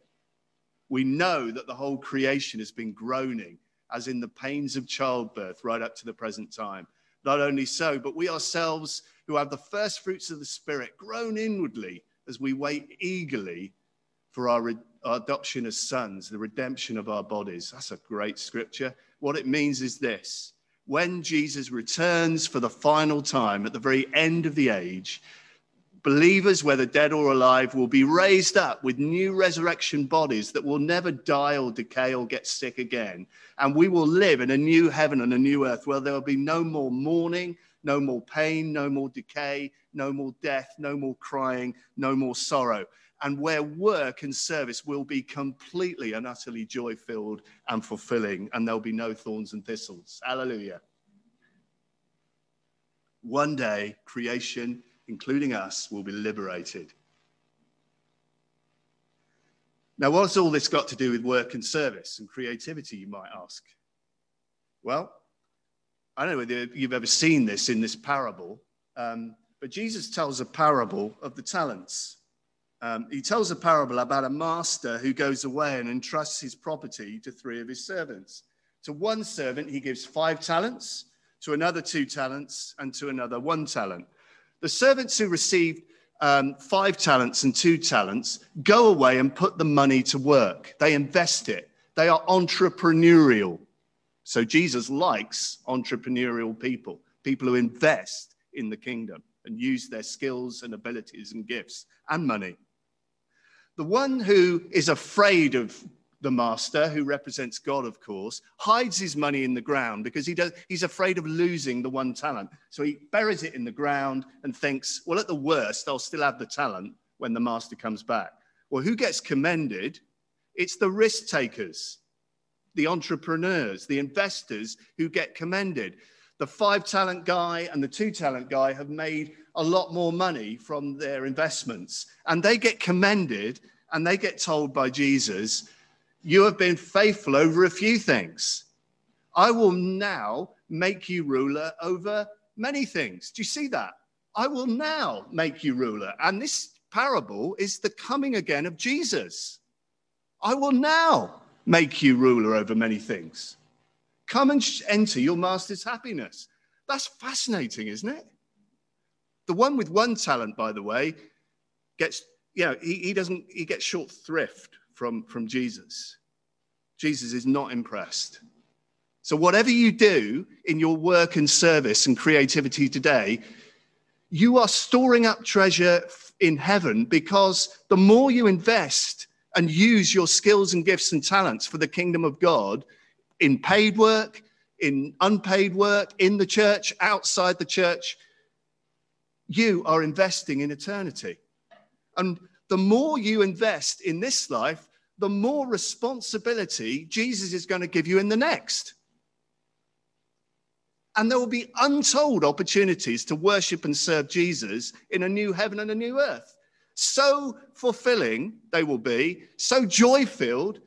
We know that the whole creation has been groaning, as in the pains of childbirth, right up to the present time. Not only so, but we ourselves who have the first fruits of the Spirit groan inwardly as we wait eagerly for our, our adoption as sons, the redemption of our bodies. That's a great scripture. What it means is this when Jesus returns for the final time at the very end of the age, believers, whether dead or alive, will be raised up with new resurrection bodies that will never die or decay or get sick again. And we will live in a new heaven and a new earth where there will be no more mourning, no more pain, no more decay, no more death, no more crying, no more sorrow. And where work and service will be completely and utterly joy filled and fulfilling, and there'll be no thorns and thistles. Hallelujah. One day, creation including us, will be liberated. Now, what's all this got to do with work and service and creativity, you might ask? Well, I don't know whether you've ever seen this in this parable, um, but Jesus tells a parable of the talents. Um, he tells a parable about a master who goes away and entrusts his property to three of his servants. To one servant, he gives five talents, to another, two talents, and to another, one talent. The servants who received um, five talents and two talents go away and put the money to work. They invest it. They are entrepreneurial. So Jesus likes entrepreneurial people, people who invest in the kingdom and use their skills and abilities and gifts and money. The one who is afraid of the master, who represents God, of course, hides his money in the ground because he does, he's afraid of losing the one talent. So he buries it in the ground and thinks, well, at the worst, I'll still have the talent when the master comes back. Well, who gets commended? It's the risk takers, the entrepreneurs, the investors who get commended. The five talent guy and the two talent guy have made a lot more money from their investments, and they get commended and they get told by Jesus, you have been faithful over a few things. I will now make you ruler over many things. Do you see that? I will now make you ruler. And this parable is the coming again of Jesus. I will now make you ruler over many things. Come and enter your master's happiness. That's fascinating, isn't it? The one with one talent, by the way, gets, you know, he, he doesn't, he gets short thrift from, from Jesus. Jesus is not impressed. So, whatever you do in your work and service and creativity today, you are storing up treasure in heaven because the more you invest and use your skills and gifts and talents for the kingdom of God in paid work, in unpaid work, in the church, outside the church, you are investing in eternity. And the more you invest in this life, the more responsibility Jesus is going to give you in the next. And there will be untold opportunities to worship and serve Jesus in a new heaven and a new earth. So fulfilling they will be, so joy filled,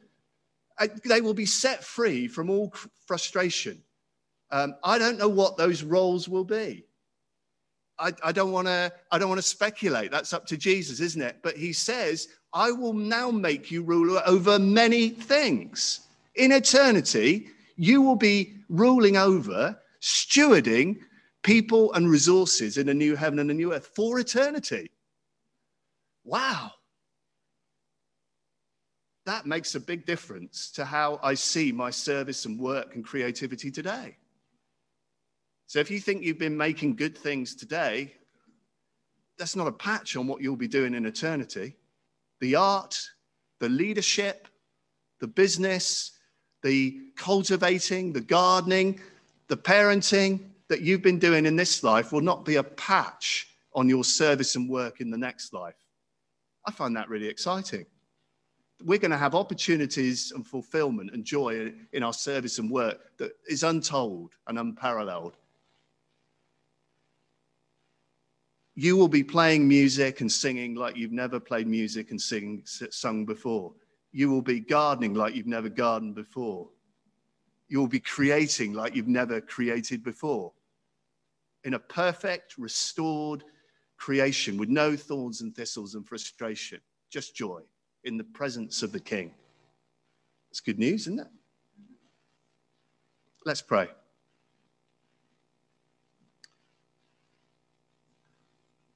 uh, they will be set free from all frustration. Um, I don't know what those roles will be. I, don't want to. I don't want to speculate. That's up to Jesus, isn't it? But he says, "I will now make you ruler over many things. In eternity, you will be ruling over, stewarding people and resources in a new heaven and a new earth for eternity." Wow. That makes a big difference to how I see my service and work and creativity today. So if you think you've been making good things today, that's not a patch on what you'll be doing in eternity. The art, the leadership, the business, the cultivating, the gardening, the parenting that you've been doing in this life will not be a patch on your service and work in the next life. I find that really exciting. we're going to have opportunities and fulfillment and joy in our service and work that is untold and unparalleled. You will be playing music and singing like you've never played music and sing, sung before. You will be gardening like you've never gardened before. You will be creating like you've never created before. In a perfect, restored creation with no thorns and thistles and frustration, just joy in the presence of the King. It's good news, isn't it? Let's pray.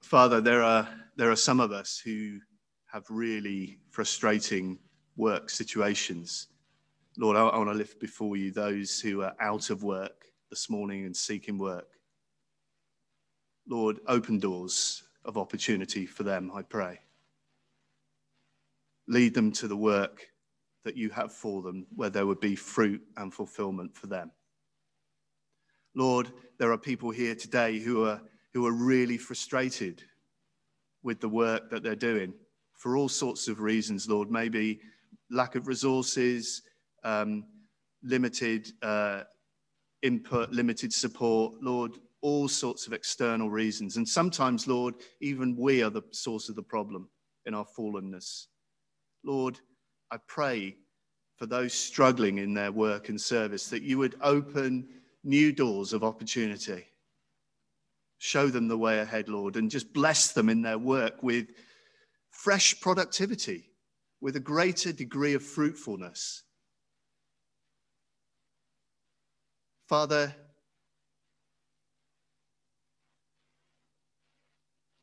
Father, there are, there are some of us who have really frustrating work situations. Lord, I, I want to lift before you those who are out of work this morning and seeking work. Lord, open doors of opportunity for them, I pray. Lead them to the work that you have for them, where there would be fruit and fulfillment for them. Lord, there are people here today who are, who are really frustrated with the work that they're doing for all sorts of reasons, Lord. Maybe lack of resources, um, limited uh, input, limited support, Lord, all sorts of external reasons. And sometimes, Lord, even we are the source of the problem in our fallenness. Lord, I pray for those struggling in their work and service that you would open new doors of opportunity. Show them the way ahead, Lord, and just bless them in their work with fresh productivity, with a greater degree of fruitfulness. Father,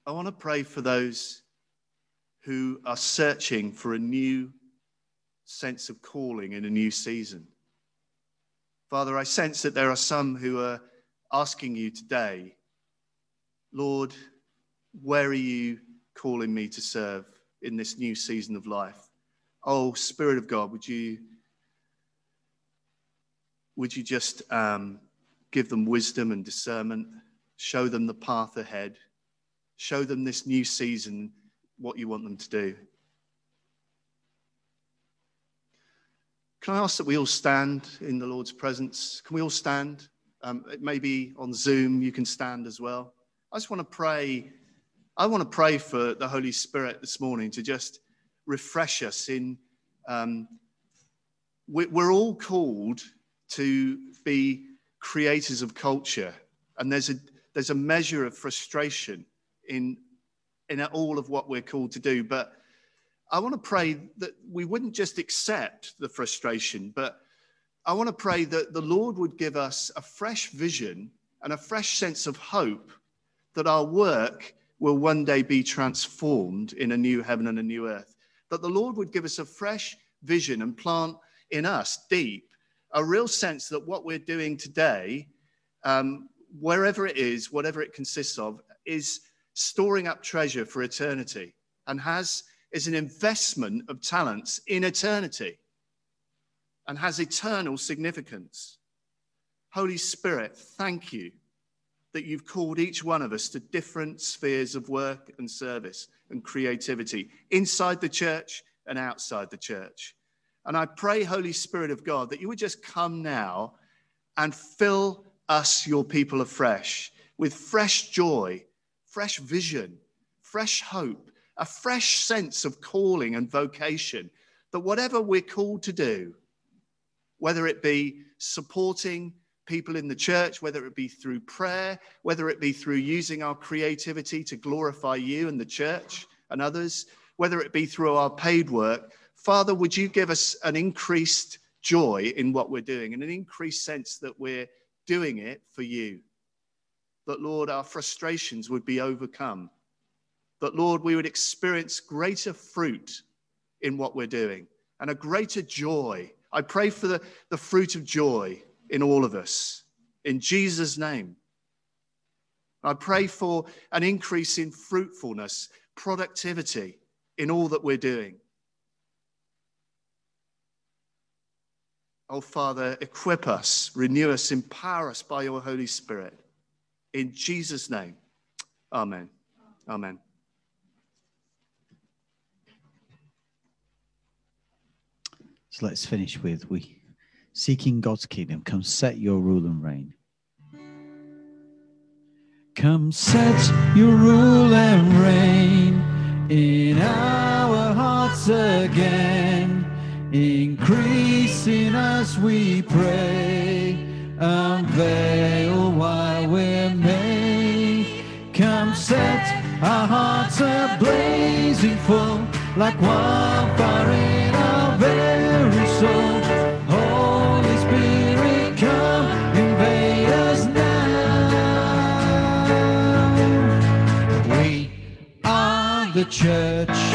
I want to pray for those who are searching for a new sense of calling in a new season. Father, I sense that there are some who are asking you today, Lord, where are you calling me to serve in this new season of life? Oh, Spirit of God, would you, would you just um, give them wisdom and discernment, show them the path ahead, show them this new season what you want them to do. Can I ask that we all stand in the Lord's presence? Can we all stand? Um, maybe on Zoom you can stand as well. I just want to pray. I want to pray for the Holy Spirit this morning to just refresh us in. Um, we're all called to be creators of culture, and there's a there's a measure of frustration in in all of what we're called to do. But I want to pray that we wouldn't just accept the frustration, but I want to pray that the Lord would give us a fresh vision and a fresh sense of hope that our work will one day be transformed in a new heaven and a new earth. That the Lord would give us a fresh vision and plant in us deep a real sense that what we're doing today, um, wherever it is, whatever it consists of, is storing up treasure for eternity and has is an investment of talents in eternity and has eternal significance. Holy Spirit, thank you that you've called each one of us to different spheres of work and service and creativity inside the church and outside the church. And I pray, Holy Spirit of God, that you would just come now and fill us, your people, afresh with fresh joy fresh vision, fresh hope, a fresh sense of calling and vocation that whatever we're called to do, whether it be supporting people in the church, whether it be through prayer, whether it be through using our creativity to glorify you and the church and others, whether it be through our paid work, Father, would you give us an increased joy in what we're doing and an increased sense that we're doing it for you? that, Lord, our frustrations would be overcome. That, Lord, we would experience greater fruit in what we're doing and a greater joy. I pray for the, the fruit of joy in all of us. In Jesus' name. I pray for an increase in fruitfulness, productivity in all that we're doing. Oh, Father, equip us, renew us, empower us by your Holy Spirit. In Jesus' name, amen. Amen. So let's finish with we seeking God's kingdom. Come set your rule and reign. Come set your rule and reign in our hearts again. Increase in us, we pray. Unveil while we're made. Come set our hearts ablaze ablazing full like wildfire church.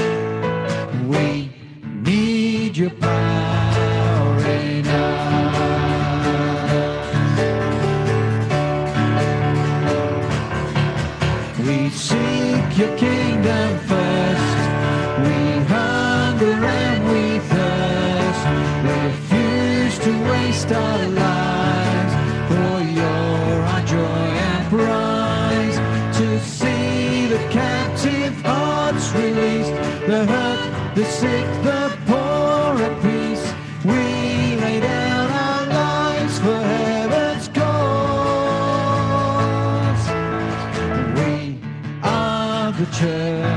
The sick, the poor at peace. We lay down our lives for heaven's cause. We are the church.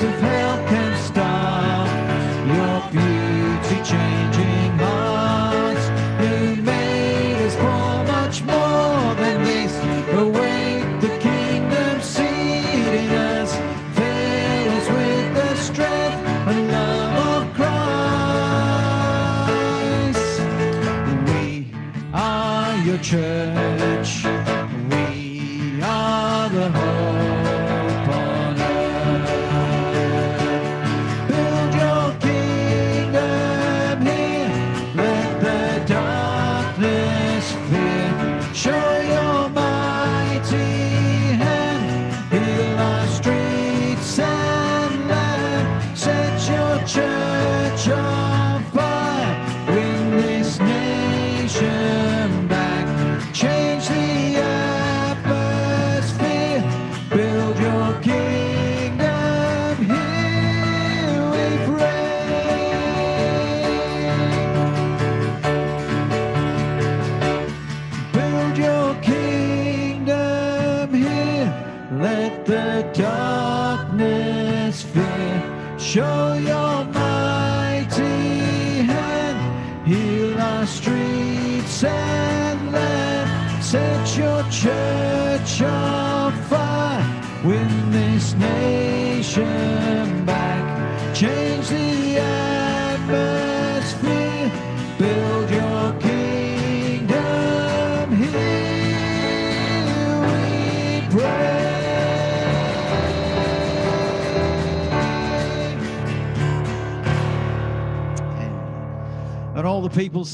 Force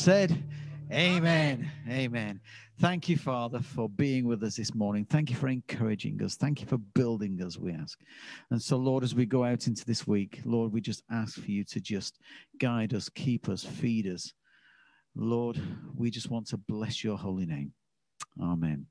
said, Amen. Amen. Thank you, Father, for being with us this morning. Thank you for encouraging us. Thank you for building us, we ask. And so, Lord, as we go out into this week, Lord, we just ask for you to just guide us, keep us, feed us. Lord, we just want to bless your holy name. Amen.